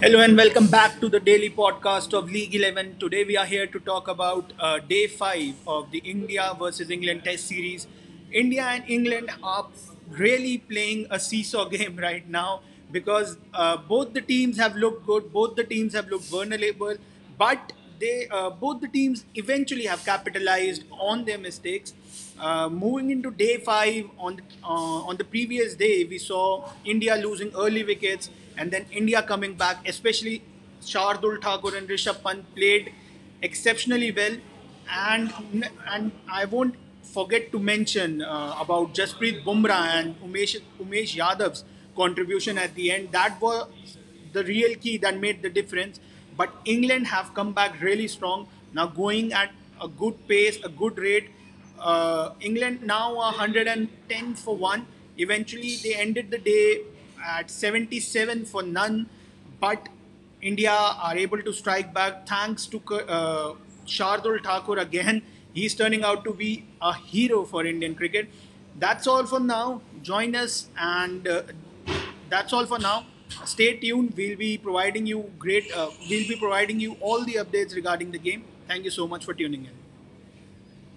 Hello and welcome back to the daily podcast of League 11. Today we are here to talk about uh, day 5 of the India versus England test series. India and England are really playing a seesaw game right now because uh, both the teams have looked good, both the teams have looked vulnerable, but they uh, both the teams eventually have capitalized on their mistakes. Uh, moving into day five, on uh, on the previous day, we saw India losing early wickets and then India coming back. Especially Shardul Thakur and Rishabh Pant played exceptionally well, and and I won't forget to mention uh, about Jasprit Bumrah and Umesh Umesh Yadav's contribution at the end. That was the real key that made the difference. But England have come back really strong. Now going at a good pace, a good rate. Uh, England now 110 for one. Eventually, they ended the day at 77 for none. But India are able to strike back thanks to uh, Shardul Thakur again. He's turning out to be a hero for Indian cricket. That's all for now. Join us, and uh, that's all for now stay tuned. We'll be providing you great uh, we'll be providing you all the updates regarding the game. Thank you so much for tuning in